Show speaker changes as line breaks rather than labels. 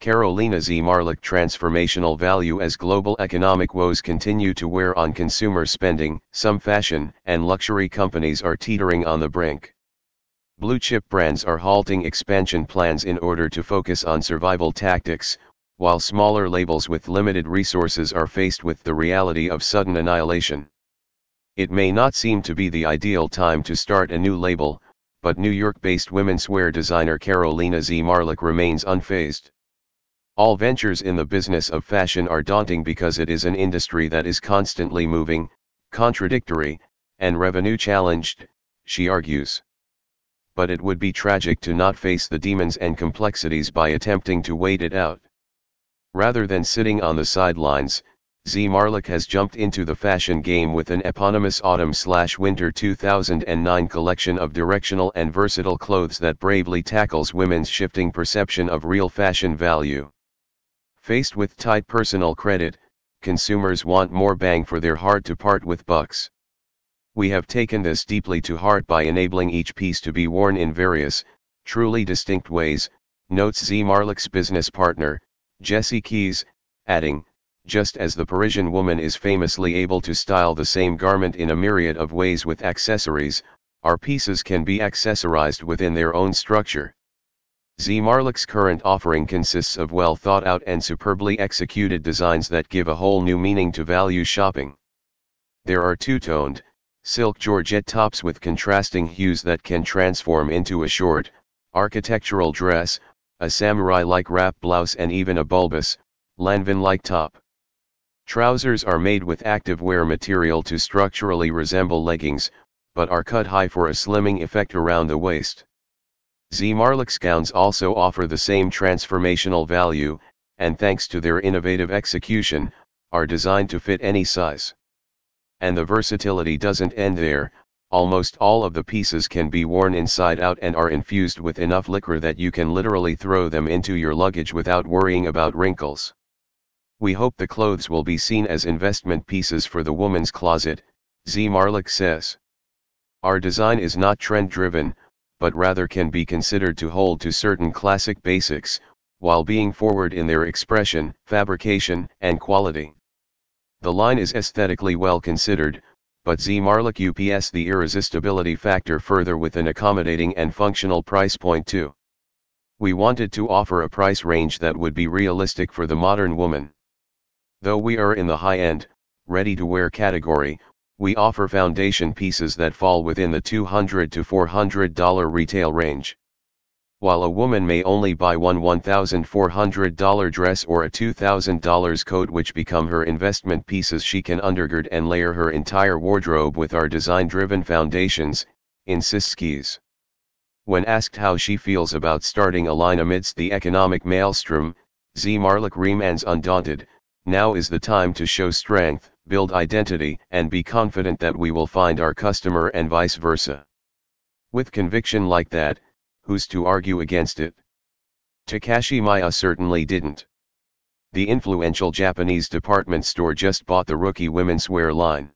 Karolina Zmarlak transformational value as global economic woes continue to wear on consumer spending, some fashion and luxury companies are teetering on the brink. Blue chip brands are halting expansion plans in order to focus on survival tactics, while smaller labels with limited resources are faced with the reality of sudden annihilation. It may not seem to be the ideal time to start a new label, but New York-based women's wear designer Karolina Zmarlak remains unfazed. All ventures in the business of fashion are daunting because it is an industry that is constantly moving, contradictory, and revenue challenged, she argues. But it would be tragic to not face the demons and complexities by attempting to wait it out. Rather than sitting on the sidelines, Zmarlak has jumped into the fashion game with an eponymous autumn-slash-winter 2009 collection of directional and versatile clothes that bravely tackles women's shifting perception of real fashion value. Faced with tight personal credit, consumers want more bang for their heart to part with bucks. We have taken this deeply to heart by enabling each piece to be worn in various, truly distinct ways, notes Zmarlak's business partner, Jesse Keyes, adding, just as the Parisian woman is famously able to style the same garment in a myriad of ways with accessories, our pieces can be accessorized within their own structure. Zmarlak's current offering consists of well thought out and superbly executed designs that give a whole new meaning to value shopping. There are two-toned, silk georgette tops with contrasting hues that can transform into a short, architectural dress, a samurai-like wrap blouse and even a bulbous, Lanvin-like top. Trousers are made with active wear material to structurally resemble leggings, but are cut high for a slimming effect around the waist. Zmarlak's gowns also offer the same transformational value, and thanks to their innovative execution, are designed to fit any size. And the versatility doesn't end there, almost all of the pieces can be worn inside out and are infused with enough liquor that you can literally throw them into your luggage without worrying about wrinkles. We hope the clothes will be seen as investment pieces for the woman's closet, Zmarlak says. Our design is not trend driven, but rather can be considered to hold to certain classic basics, while being forward in their expression, fabrication, and quality. The line is aesthetically well considered, but Zmarlak UPS the irresistibility factor further with an accommodating and functional price point too. We wanted to offer a price range that would be realistic for the modern woman. Though we are in the high-end, ready-to-wear category, we offer foundation pieces that fall within the 200 to $400 retail range. While a woman may only buy one $1,400 dress or a $2,000 coat which become her investment pieces she can undergird and layer her entire wardrobe with our design-driven foundations, insists Keyes. When asked how she feels about starting a line amidst the economic maelstrom, Zmarlak remains undaunted, now is the time to show strength, build identity and be confident that we will find our customer and vice versa. With conviction like that, who's to argue against it? Takashimaya certainly didn't. The influential Japanese department store just bought the Rookie women's wear line.